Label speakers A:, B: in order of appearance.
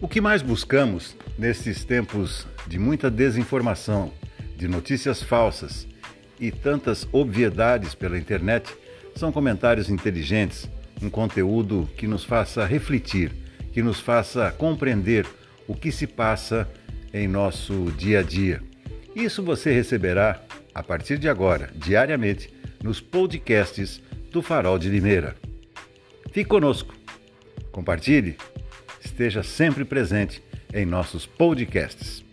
A: O que mais buscamos nesses tempos de muita desinformação, de notícias falsas e tantas obviedades pela internet são comentários inteligentes, um conteúdo que nos faça refletir, que nos faça compreender o que se passa em nosso dia a dia. Isso você receberá a partir de agora, diariamente, nos podcasts do Farol de Limeira. Fique conosco, compartilhe esteja sempre presente em nossos podcasts.